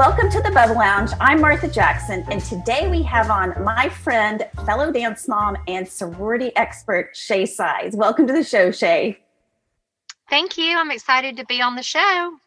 Welcome to the Bubble Lounge. I'm Martha Jackson, and today we have on my friend, fellow dance mom, and sorority expert, Shay Sides. Welcome to the show, Shay. Thank you. I'm excited to be on the show.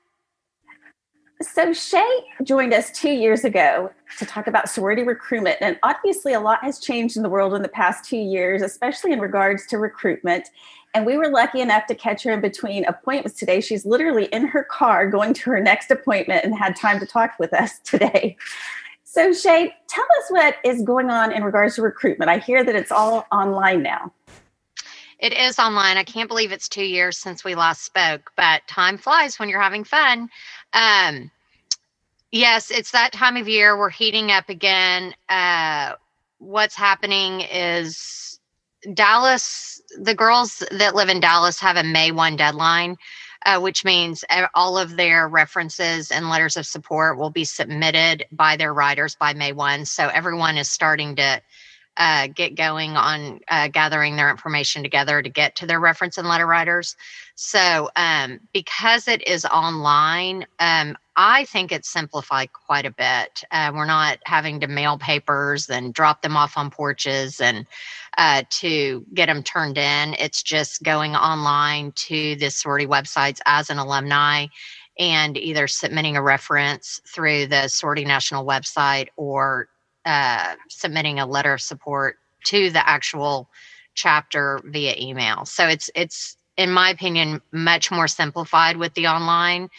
So, Shay joined us two years ago to talk about sorority recruitment. And obviously, a lot has changed in the world in the past two years, especially in regards to recruitment. And we were lucky enough to catch her in between appointments today. She's literally in her car going to her next appointment and had time to talk with us today. So, Shay, tell us what is going on in regards to recruitment. I hear that it's all online now. It is online. I can't believe it's two years since we last spoke, but time flies when you're having fun. Um, yes, it's that time of year. We're heating up again. Uh, what's happening is Dallas, the girls that live in Dallas have a May 1 deadline, uh, which means all of their references and letters of support will be submitted by their writers by May 1. So everyone is starting to uh, get going on uh, gathering their information together to get to their reference and letter writers. So, um, because it is online, um, I think it's simplified quite a bit. Uh, we're not having to mail papers and drop them off on porches and uh, to get them turned in. It's just going online to the sorority websites as an alumni and either submitting a reference through the sorority national website or uh, submitting a letter of support to the actual chapter via email. So it's it's in my opinion much more simplified with the online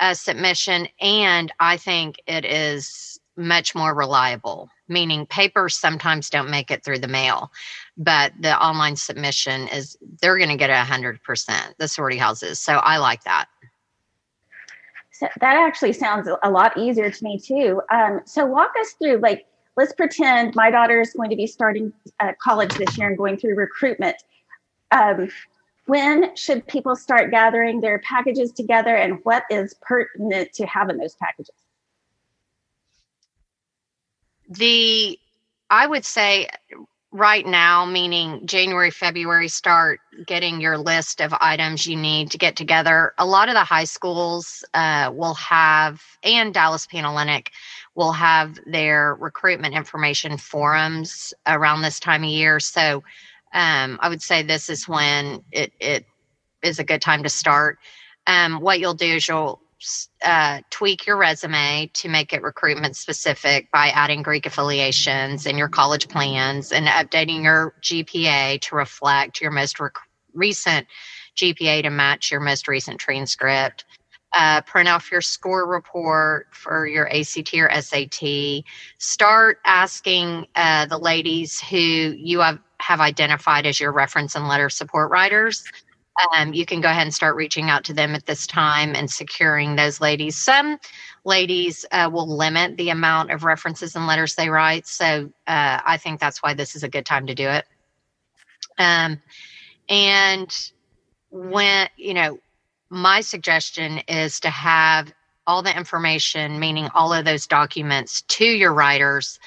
uh, submission, and I think it is much more reliable. Meaning, papers sometimes don't make it through the mail, but the online submission is they're going to get a hundred percent. The sorority houses, so I like that. So that actually sounds a lot easier to me too. Um, so walk us through like let's pretend my daughter is going to be starting uh, college this year and going through recruitment. Um, when should people start gathering their packages together and what is pertinent to have in those packages? The, I would say right now, meaning January, February, start getting your list of items you need to get together. A lot of the high schools uh, will have, and Dallas Panhellenic will have their recruitment information forums around this time of year. So um, I would say this is when it, it is a good time to start. Um, what you'll do is you'll uh, tweak your resume to make it recruitment specific by adding Greek affiliations and your college plans and updating your GPA to reflect your most rec- recent GPA to match your most recent transcript uh, print off your score report for your ACT or SAT. Start asking uh, the ladies who you have, have identified as your reference and letter support writers. Um, you can go ahead and start reaching out to them at this time and securing those ladies. Some ladies uh, will limit the amount of references and letters they write. So uh, I think that's why this is a good time to do it. Um, and when, you know, my suggestion is to have all the information, meaning all of those documents, to your writers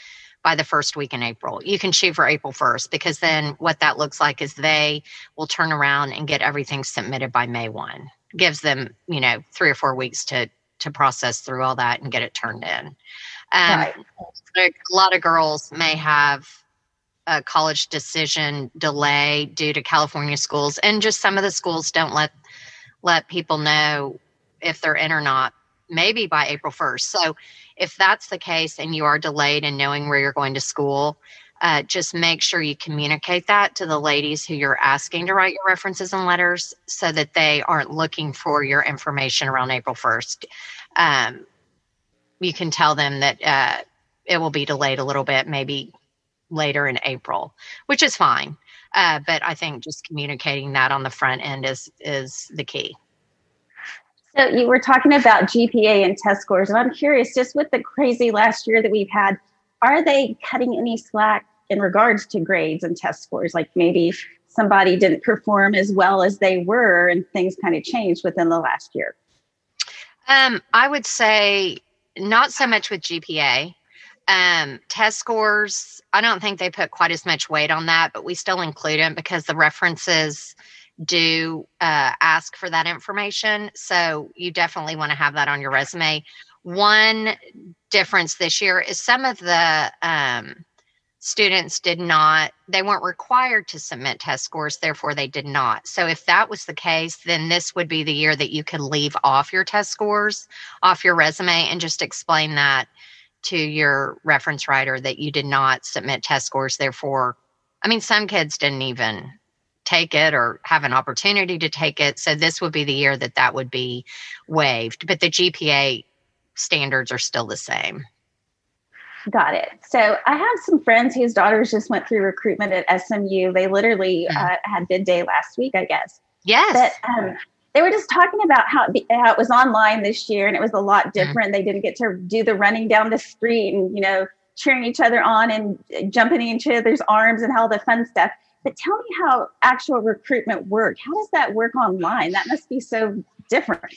by the first week in April. You can shoot for April 1st because then what that looks like is they will turn around and get everything submitted by May 1. Gives them, you know, three or four weeks to to process through all that and get it turned in. Um, right. A lot of girls may have a college decision delay due to California schools, and just some of the schools don't let let people know if they're in or not, maybe by April 1st. So if that's the case and you are delayed in knowing where you're going to school, uh, just make sure you communicate that to the ladies who you're asking to write your references and letters so that they aren't looking for your information around April 1st. Um, you can tell them that uh, it will be delayed a little bit, maybe later in April, which is fine. Uh, but I think just communicating that on the front end is is the key. So you were talking about GPA and test scores, and I'm curious, just with the crazy last year that we've had, are they cutting any slack in regards to grades and test scores? Like maybe somebody didn't perform as well as they were, and things kind of changed within the last year. Um, I would say not so much with GPA. Um, test scores, I don't think they put quite as much weight on that, but we still include them because the references do uh, ask for that information. So you definitely want to have that on your resume. one difference this year is some of the um, students did not they weren't required to submit test scores therefore they did not so if that was the case then this would be the year that you could leave off your test scores off your resume and just explain that to your reference writer that you did not submit test scores therefore i mean some kids didn't even take it or have an opportunity to take it so this would be the year that that would be waived but the gpa standards are still the same Got it. So I have some friends whose daughters just went through recruitment at SMU. They literally mm-hmm. uh, had bid day last week, I guess. Yes. But um, they were just talking about how it, how it was online this year and it was a lot mm-hmm. different. Mm-hmm. They didn't get to do the running down the street and, you know, cheering each other on and jumping in each other's arms and all the fun stuff. But tell me how actual recruitment worked. How does that work online? That must be so different.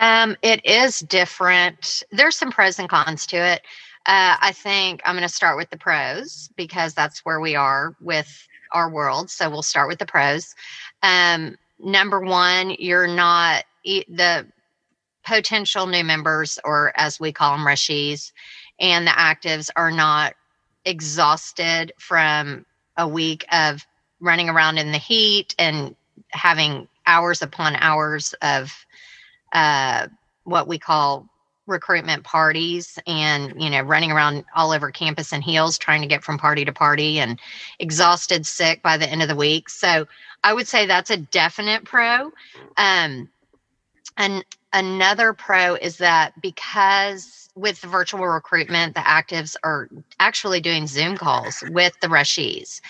Um, it is different. There's some pros and cons to it. Uh, I think I'm going to start with the pros because that's where we are with our world. So we'll start with the pros. Um, number one, you're not the potential new members, or as we call them, rushies, and the actives are not exhausted from a week of running around in the heat and having hours upon hours of uh, what we call recruitment parties and you know running around all over campus in heels trying to get from party to party and exhausted sick by the end of the week. So i would say that's a definite pro. Um and another pro is that because with virtual recruitment the actives are actually doing zoom calls with the rushies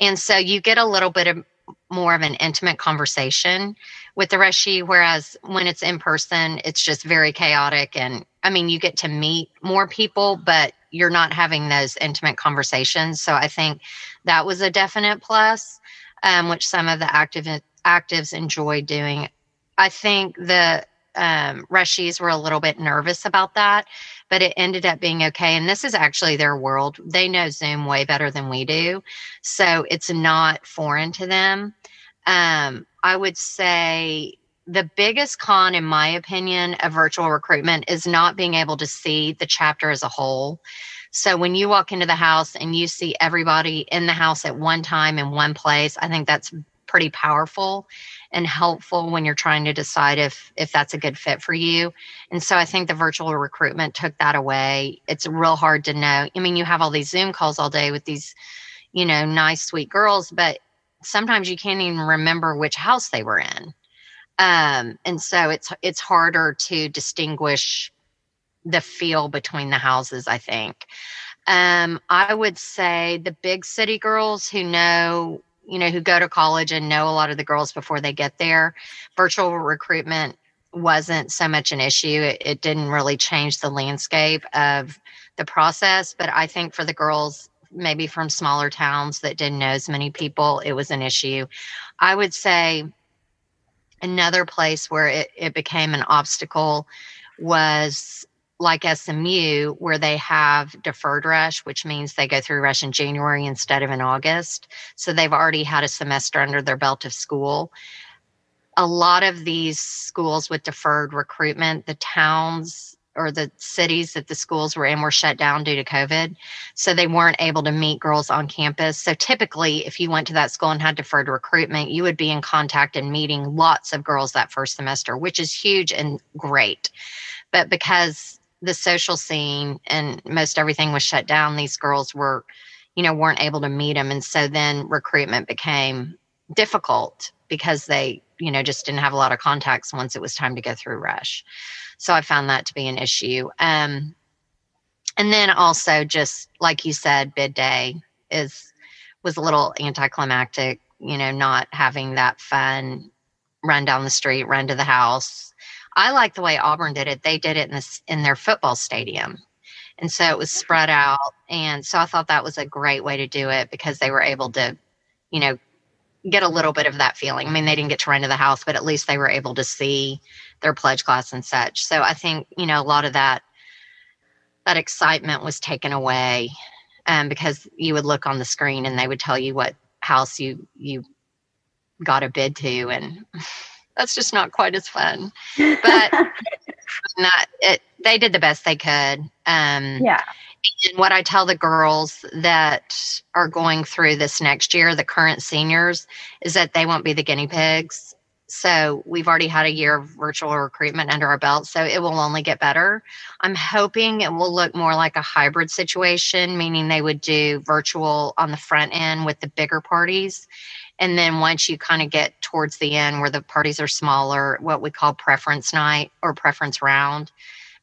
and so you get a little bit of more of an intimate conversation with the Rushi, whereas when it's in person, it's just very chaotic. And I mean, you get to meet more people, but you're not having those intimate conversations. So I think that was a definite plus, um, which some of the active actives enjoy doing. I think the um, Rushies were a little bit nervous about that, but it ended up being okay. And this is actually their world. They know Zoom way better than we do. So it's not foreign to them. Um, I would say the biggest con, in my opinion, of virtual recruitment is not being able to see the chapter as a whole. So when you walk into the house and you see everybody in the house at one time in one place, I think that's pretty powerful and helpful when you're trying to decide if if that's a good fit for you. And so I think the virtual recruitment took that away. It's real hard to know. I mean, you have all these Zoom calls all day with these, you know, nice sweet girls, but sometimes you can't even remember which house they were in. Um, and so it's it's harder to distinguish the feel between the houses, I think. Um, I would say the big city girls who know, you know, who go to college and know a lot of the girls before they get there, virtual recruitment wasn't so much an issue. It, it didn't really change the landscape of the process. But I think for the girls maybe from smaller towns that didn't know as many people, it was an issue. I would say another place where it, it became an obstacle was like SMU, where they have deferred rush, which means they go through rush in January instead of in August. So they've already had a semester under their belt of school. A lot of these schools with deferred recruitment, the towns or the cities that the schools were in were shut down due to COVID. So they weren't able to meet girls on campus. So typically, if you went to that school and had deferred recruitment, you would be in contact and meeting lots of girls that first semester, which is huge and great. But because the social scene and most everything was shut down, these girls were, you know, weren't able to meet them. And so then recruitment became difficult because they, you know, just didn't have a lot of contacts once it was time to go through Rush. So I found that to be an issue. Um, and then also just like you said, bid day is was a little anticlimactic, you know, not having that fun run down the street, run to the house. I like the way Auburn did it. They did it in this in their football stadium. And so it was spread out. And so I thought that was a great way to do it because they were able to, you know, get a little bit of that feeling. I mean, they didn't get to run to the house, but at least they were able to see their pledge class and such. So I think, you know, a lot of that that excitement was taken away um, because you would look on the screen and they would tell you what house you you got a bid to and that's just not quite as fun but not it they did the best they could. Um, yeah. And what I tell the girls that are going through this next year, the current seniors, is that they won't be the guinea pigs. So we've already had a year of virtual recruitment under our belt, so it will only get better. I'm hoping it will look more like a hybrid situation, meaning they would do virtual on the front end with the bigger parties. And then once you kind of get towards the end where the parties are smaller, what we call preference night or preference round,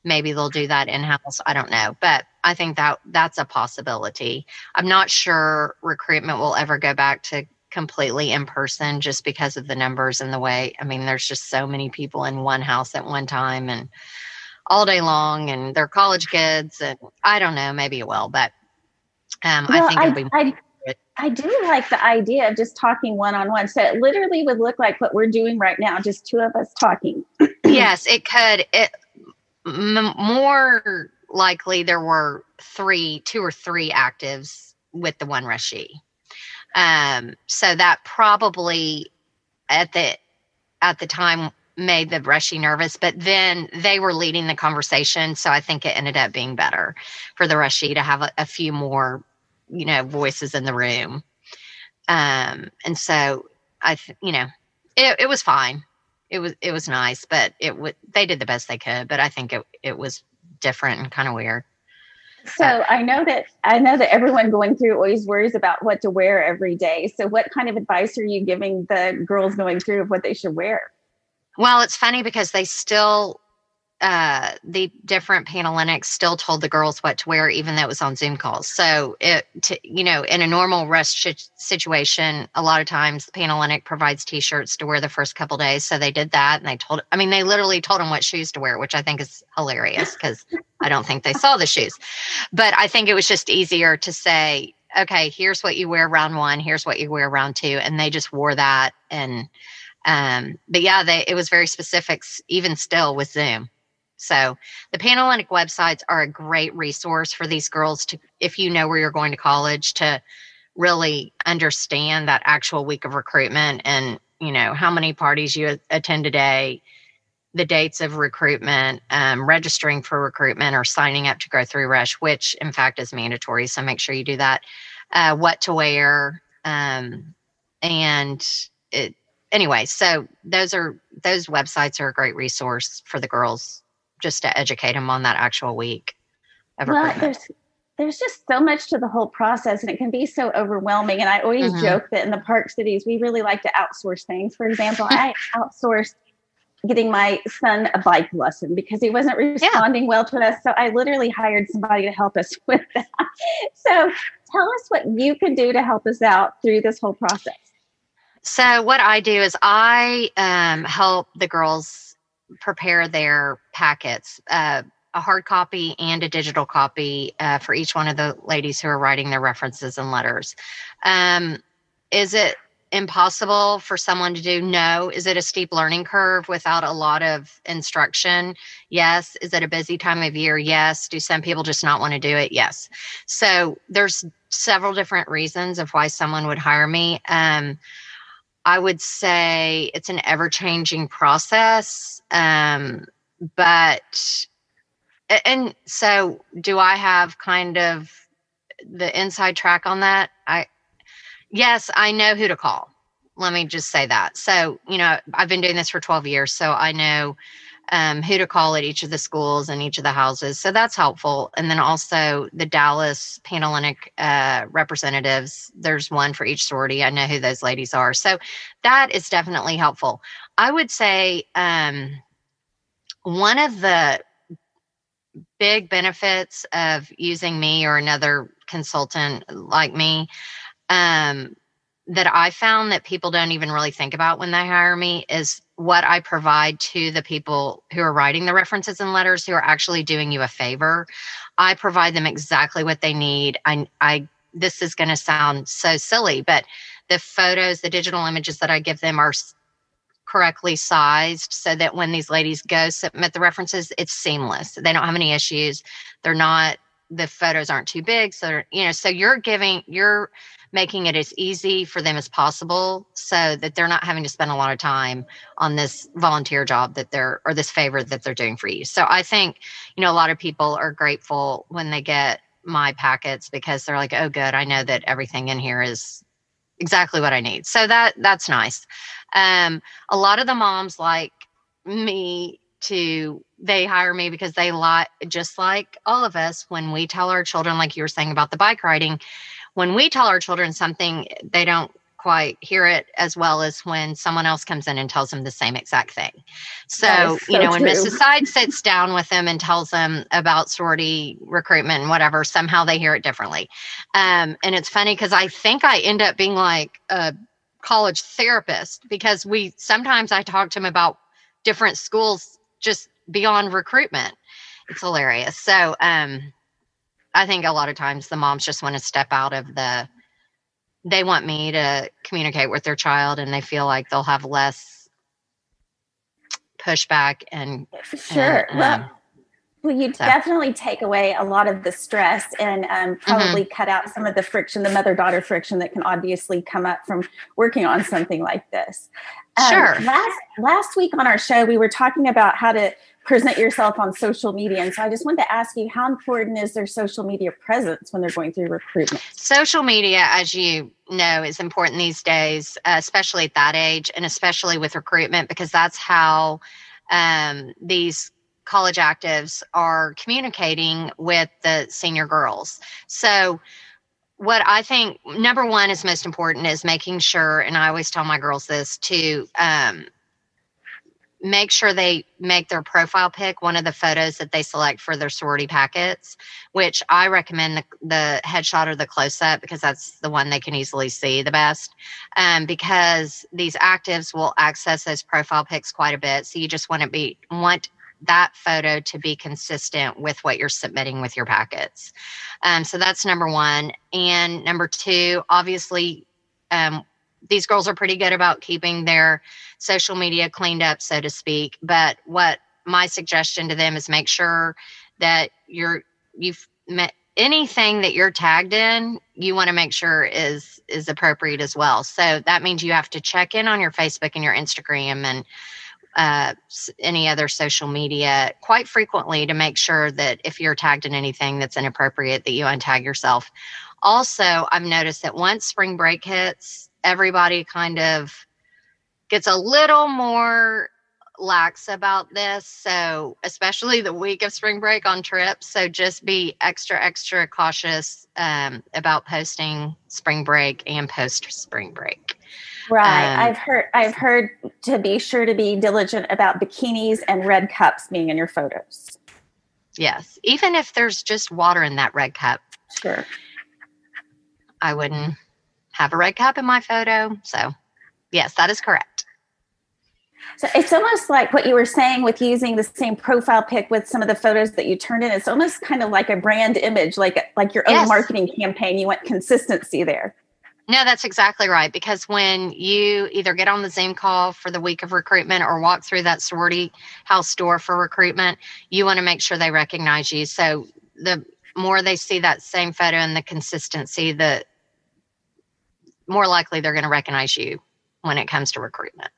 maybe they'll do that in house. I don't know. But I think that that's a possibility. I'm not sure recruitment will ever go back to completely in person just because of the numbers and the way i mean there's just so many people in one house at one time and all day long and they're college kids and i don't know maybe it will but um, well, i think it'll be I, I do like the idea of just talking one on one. So it literally would look like what we're doing right now, just two of us talking. yes, it could. It m- more likely there were three, two or three actives with the one Rashi. Um, so that probably at the at the time made the Rushy nervous, but then they were leading the conversation. So I think it ended up being better for the Rushy to have a, a few more, you know, voices in the room. Um, and so I, th- you know, it, it was fine. It was, it was nice, but it would, they did the best they could, but I think it, it was different and kind of weird. So I know that I know that everyone going through always worries about what to wear every day. So what kind of advice are you giving the girls going through of what they should wear? Well, it's funny because they still uh, the different Panhellenics still told the girls what to wear, even though it was on Zoom calls. So it, to, you know, in a normal rest sh- situation, a lot of times the Panhellenic provides T-shirts to wear the first couple days. So they did that, and they told, I mean, they literally told them what shoes to wear, which I think is hilarious because I don't think they saw the shoes. But I think it was just easier to say, okay, here's what you wear round one, here's what you wear round two, and they just wore that. And um, but yeah, they it was very specific, even still with Zoom. So the Panhellenic websites are a great resource for these girls to, if you know where you're going to college, to really understand that actual week of recruitment and you know how many parties you attend a day, the dates of recruitment, um, registering for recruitment, or signing up to go through Rush, which in fact is mandatory. So make sure you do that. Uh, what to wear, um, and it, anyway. So those are those websites are a great resource for the girls just to educate them on that actual week of well, there's there's just so much to the whole process and it can be so overwhelming. And I always mm-hmm. joke that in the park cities, we really like to outsource things. For example, I outsourced getting my son a bike lesson because he wasn't responding yeah. well to us. So I literally hired somebody to help us with that. So tell us what you can do to help us out through this whole process. So what I do is I um, help the girls prepare their packets, uh, a hard copy and a digital copy uh, for each one of the ladies who are writing their references and letters. Um, is it impossible for someone to do? No. Is it a steep learning curve without a lot of instruction? Yes. Is it a busy time of year? Yes. Do some people just not want to do it? Yes. So there's several different reasons of why someone would hire me. Um, I would say it's an ever changing process. Um, but, and so do I have kind of the inside track on that? I, yes, I know who to call. Let me just say that. So, you know, I've been doing this for 12 years, so I know um, who to call at each of the schools and each of the houses. So that's helpful. And then also the Dallas Panhellenic uh, representatives, there's one for each sorority. I know who those ladies are. So that is definitely helpful. I would say um, one of the big benefits of using me or another consultant like me um, that I found that people don't even really think about when they hire me is what I provide to the people who are writing the references and letters who are actually doing you a favor. I provide them exactly what they need. I, I this is going to sound so silly, but the photos, the digital images that I give them are correctly sized so that when these ladies go submit the references, it's seamless. They don't have any issues. They're not the photos aren't too big so you know so you're giving you're making it as easy for them as possible so that they're not having to spend a lot of time on this volunteer job that they're or this favor that they're doing for you. So i think you know a lot of people are grateful when they get my packets because they're like oh good i know that everything in here is exactly what i need. So that that's nice. Um a lot of the moms like me to they hire me because they like just like all of us when we tell our children like you were saying about the bike riding when we tell our children something they don't quite hear it as well as when someone else comes in and tells them the same exact thing so, so you know true. when mrs Sides sits down with them and tells them about sorority recruitment and whatever somehow they hear it differently um, and it's funny because i think i end up being like a college therapist because we sometimes i talk to them about different schools just beyond recruitment. It's hilarious. So um, I think a lot of times the moms just want to step out of the they want me to communicate with their child and they feel like they'll have less pushback and For sure and, um, well well, you so. definitely take away a lot of the stress and um, probably mm-hmm. cut out some of the friction, the mother daughter friction that can obviously come up from working on something like this. Um, sure. Last last week on our show, we were talking about how to present yourself on social media, and so I just wanted to ask you, how important is their social media presence when they're going through recruitment? Social media, as you know, is important these days, uh, especially at that age, and especially with recruitment, because that's how um, these college actives are communicating with the senior girls. So, what I think number one is most important is making sure, and I always tell my girls this to um, make sure they make their profile pic one of the photos that they select for their sorority packets, which I recommend the, the headshot or the close up because that's the one they can easily see the best. Um, because these actives will access those profile pics quite a bit. So you just want to be want that photo to be consistent with what you're submitting with your packets. Um, so that's number one. And number two, obviously, um, these girls are pretty good about keeping their social media cleaned up, so to speak. But what my suggestion to them is make sure that you're you've met anything that you're tagged in you want to make sure is is appropriate as well so that means you have to check in on your facebook and your instagram and uh, any other social media quite frequently to make sure that if you're tagged in anything that's inappropriate that you untag yourself. Also i've noticed that once spring break hits everybody kind of gets a little more lax about this. So especially the week of spring break on trips so just be extra extra cautious um, about posting spring break and post spring break Right. Um, I've heard I've heard to be sure to be diligent about bikinis and red cups being in your photos. Yes. Even if there's just water in that red cup. Sure. I wouldn't have a red cup in my photo. So, yes, that is correct. So it's almost like what you were saying with using the same profile pic with some of the photos that you turned in. It's almost kind of like a brand image, like like your own yes. marketing campaign. You want consistency there. No, that's exactly right. Because when you either get on the Zoom call for the week of recruitment or walk through that sorority house door for recruitment, you want to make sure they recognize you. So the more they see that same photo and the consistency, the more likely they're going to recognize you when it comes to recruitment.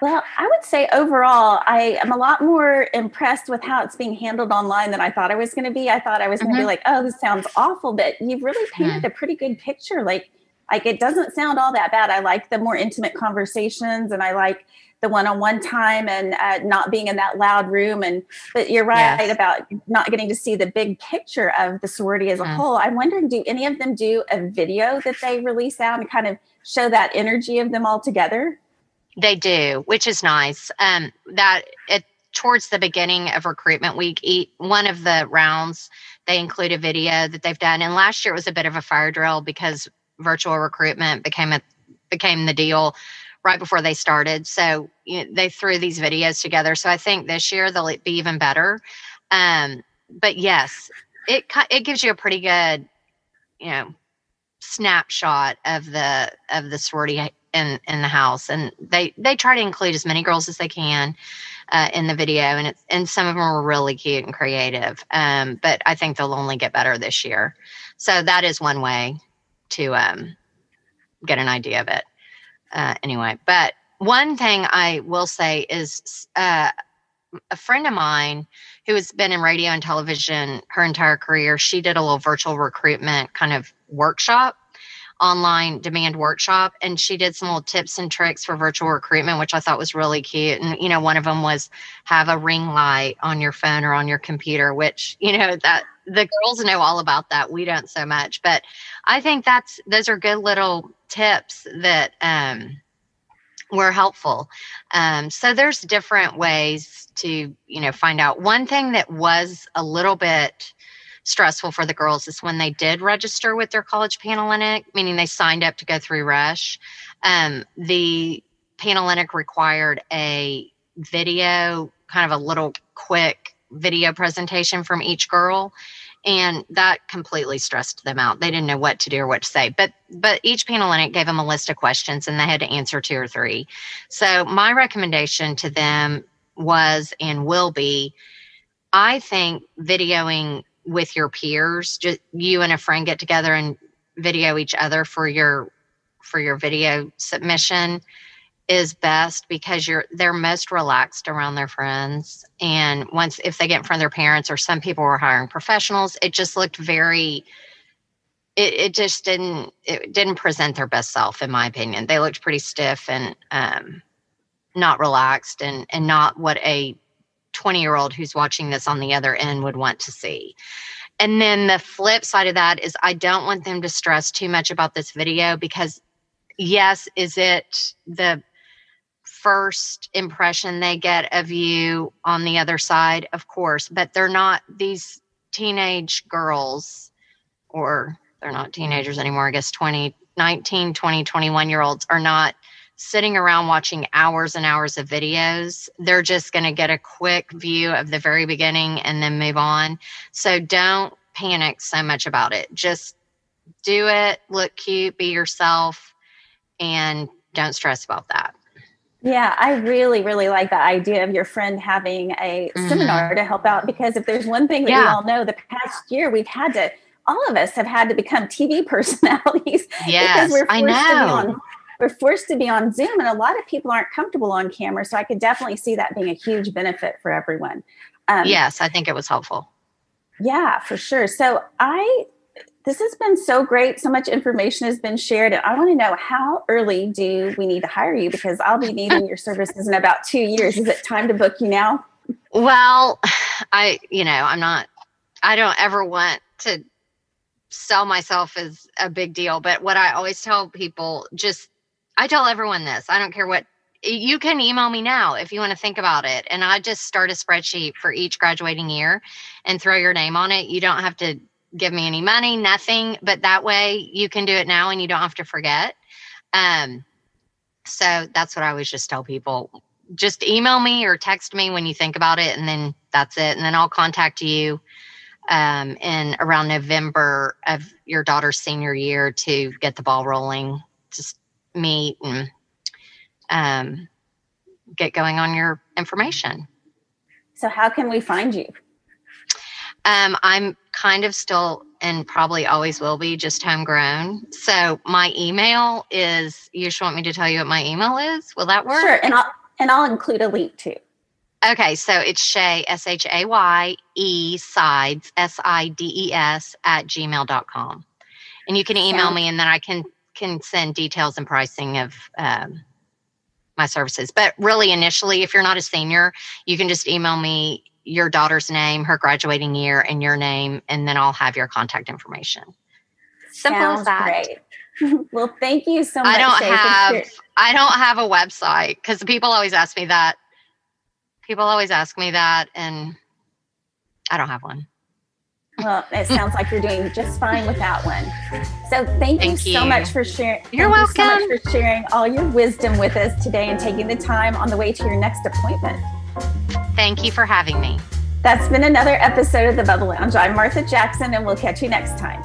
Well, I would say overall, I am a lot more impressed with how it's being handled online than I thought I was going to be. I thought I was going to mm-hmm. be like, "Oh, this sounds awful," but you've really painted a pretty good picture. Like, like it doesn't sound all that bad. I like the more intimate conversations, and I like the one-on-one time and uh, not being in that loud room. And but you're right yes. about not getting to see the big picture of the sorority as a mm-hmm. whole. I'm wondering, do any of them do a video that they release out and kind of show that energy of them all together? They do, which is nice. Um, that it towards the beginning of recruitment week, eat one of the rounds they include a video that they've done. And last year it was a bit of a fire drill because virtual recruitment became a became the deal right before they started. So you know, they threw these videos together. So I think this year they'll be even better. Um, but yes, it it gives you a pretty good, you know, snapshot of the of the sorority in in the house, and they they try to include as many girls as they can uh, in the video, and it's and some of them are really cute and creative. Um, but I think they'll only get better this year. So that is one way to um, get an idea of it. Uh, anyway, but one thing I will say is uh, a friend of mine who has been in radio and television her entire career, she did a little virtual recruitment kind of workshop online demand workshop and she did some little tips and tricks for virtual recruitment which i thought was really cute. And you know one of them was have a ring light on your phone or on your computer which you know that the girls know all about that. We don't so much. But i think that's those are good little tips that um were helpful. Um so there's different ways to you know find out. One thing that was a little bit stressful for the girls is when they did register with their college Panhellenic, meaning they signed up to go through Rush. Um, the Panhellenic required a video, kind of a little quick video presentation from each girl and that completely stressed them out. They didn't know what to do or what to say. But but each Panhellenic gave them a list of questions and they had to answer two or three. So my recommendation to them was and will be i think videoing with your peers just you and a friend get together and video each other for your for your video submission is best because you're they're most relaxed around their friends. And once if they get in front of their parents or some people were hiring professionals it just looked very it, it just didn't it didn't present their best self in my opinion. They looked pretty stiff and um, not relaxed and and not what a 20 year old who's watching this on the other end would want to see. And then the flip side of that is I don't want them to stress too much about this video because, yes, is it the first impression they get of you on the other side? Of course, but they're not these teenage girls, or they're not teenagers anymore, I guess 20, 19, 20, 21 year olds are not sitting around watching hours and hours of videos. They're just going to get a quick view of the very beginning and then move on. So don't panic so much about it. Just do it, look cute, be yourself, and don't stress about that. Yeah, I really, really like the idea of your friend having a mm-hmm. seminar to help out because if there's one thing that yeah. we all know, the past year we've had to, all of us have had to become TV personalities yes, because we're forced I know. to be on we're forced to be on Zoom, and a lot of people aren't comfortable on camera. So I could definitely see that being a huge benefit for everyone. Um, yes, I think it was helpful. Yeah, for sure. So I this has been so great. So much information has been shared. And I want to know how early do we need to hire you? Because I'll be needing your services in about two years. Is it time to book you now? Well, I, you know, I'm not, I don't ever want to sell myself as a big deal. But what I always tell people, just I tell everyone this. I don't care what you can email me now if you want to think about it. And I just start a spreadsheet for each graduating year and throw your name on it. You don't have to give me any money, nothing, but that way you can do it now and you don't have to forget. Um, so that's what I always just tell people. Just email me or text me when you think about it, and then that's it. And then I'll contact you um, in around November of your daughter's senior year to get the ball rolling. Meet and um, get going on your information. So, how can we find you? Um, I'm kind of still and probably always will be just homegrown. So, my email is. You just want me to tell you what my email is? Will that work? Sure, and I'll and I'll include a link too. Okay, so it's Shay, S H A Y E Sides, S I D E S, at gmail.com. And you can email me and then I can can send details and pricing of um, my services. But really, initially, if you're not a senior, you can just email me your daughter's name, her graduating year, and your name, and then I'll have your contact information. Simple Sounds as that. Great. well, thank you so much. I don't Shay, have I don't have a website because people always ask me that. People always ask me that, and I don't have one. Well, it sounds like you're doing just fine without one. So thank, thank you, you, so much for sharing. You're welcome. You so much for sharing all your wisdom with us today and taking the time on the way to your next appointment. Thank you for having me. That's been another episode of the Bubble Lounge. I'm Martha Jackson, and we'll catch you next time.